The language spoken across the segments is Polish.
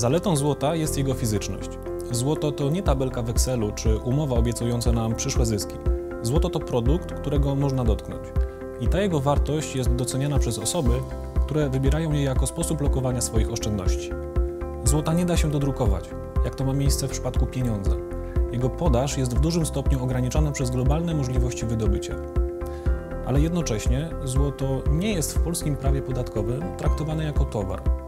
Zaletą złota jest jego fizyczność. Złoto to nie tabelka w Excelu czy umowa obiecująca nam przyszłe zyski. Złoto to produkt, którego można dotknąć. I ta jego wartość jest doceniana przez osoby, które wybierają je jako sposób lokowania swoich oszczędności. Złota nie da się dodrukować, jak to ma miejsce w przypadku pieniądza. Jego podaż jest w dużym stopniu ograniczona przez globalne możliwości wydobycia. Ale jednocześnie złoto nie jest w polskim prawie podatkowym traktowane jako towar.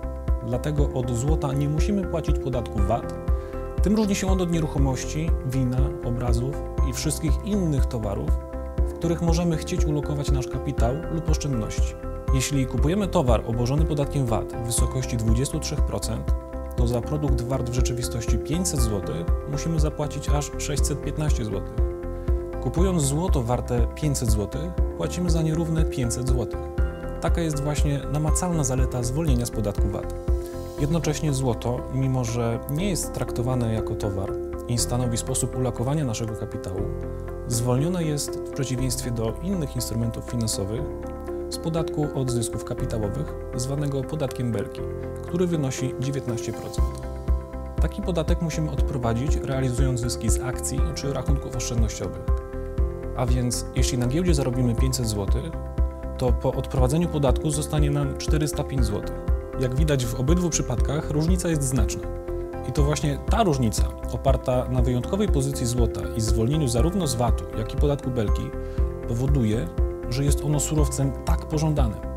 Dlatego od złota nie musimy płacić podatku VAT. Tym różni się on od nieruchomości, wina, obrazów i wszystkich innych towarów, w których możemy chcieć ulokować nasz kapitał lub oszczędności. Jeśli kupujemy towar obłożony podatkiem VAT w wysokości 23%, to za produkt wart w rzeczywistości 500 zł musimy zapłacić aż 615 zł. Kupując złoto warte 500 zł, płacimy za nierówne 500 zł. Taka jest właśnie namacalna zaleta zwolnienia z podatku VAT. Jednocześnie złoto, mimo że nie jest traktowane jako towar i stanowi sposób ulokowania naszego kapitału, zwolnione jest w przeciwieństwie do innych instrumentów finansowych z podatku od zysków kapitałowych, zwanego podatkiem Belki, który wynosi 19%. Taki podatek musimy odprowadzić realizując zyski z akcji czy rachunków oszczędnościowych. A więc jeśli na giełdzie zarobimy 500 zł, to po odprowadzeniu podatku zostanie nam 405 zł. Jak widać w obydwu przypadkach różnica jest znaczna. I to właśnie ta różnica, oparta na wyjątkowej pozycji złota i zwolnieniu zarówno z VAT-u, jak i podatku Belki, powoduje, że jest ono surowcem tak pożądanym.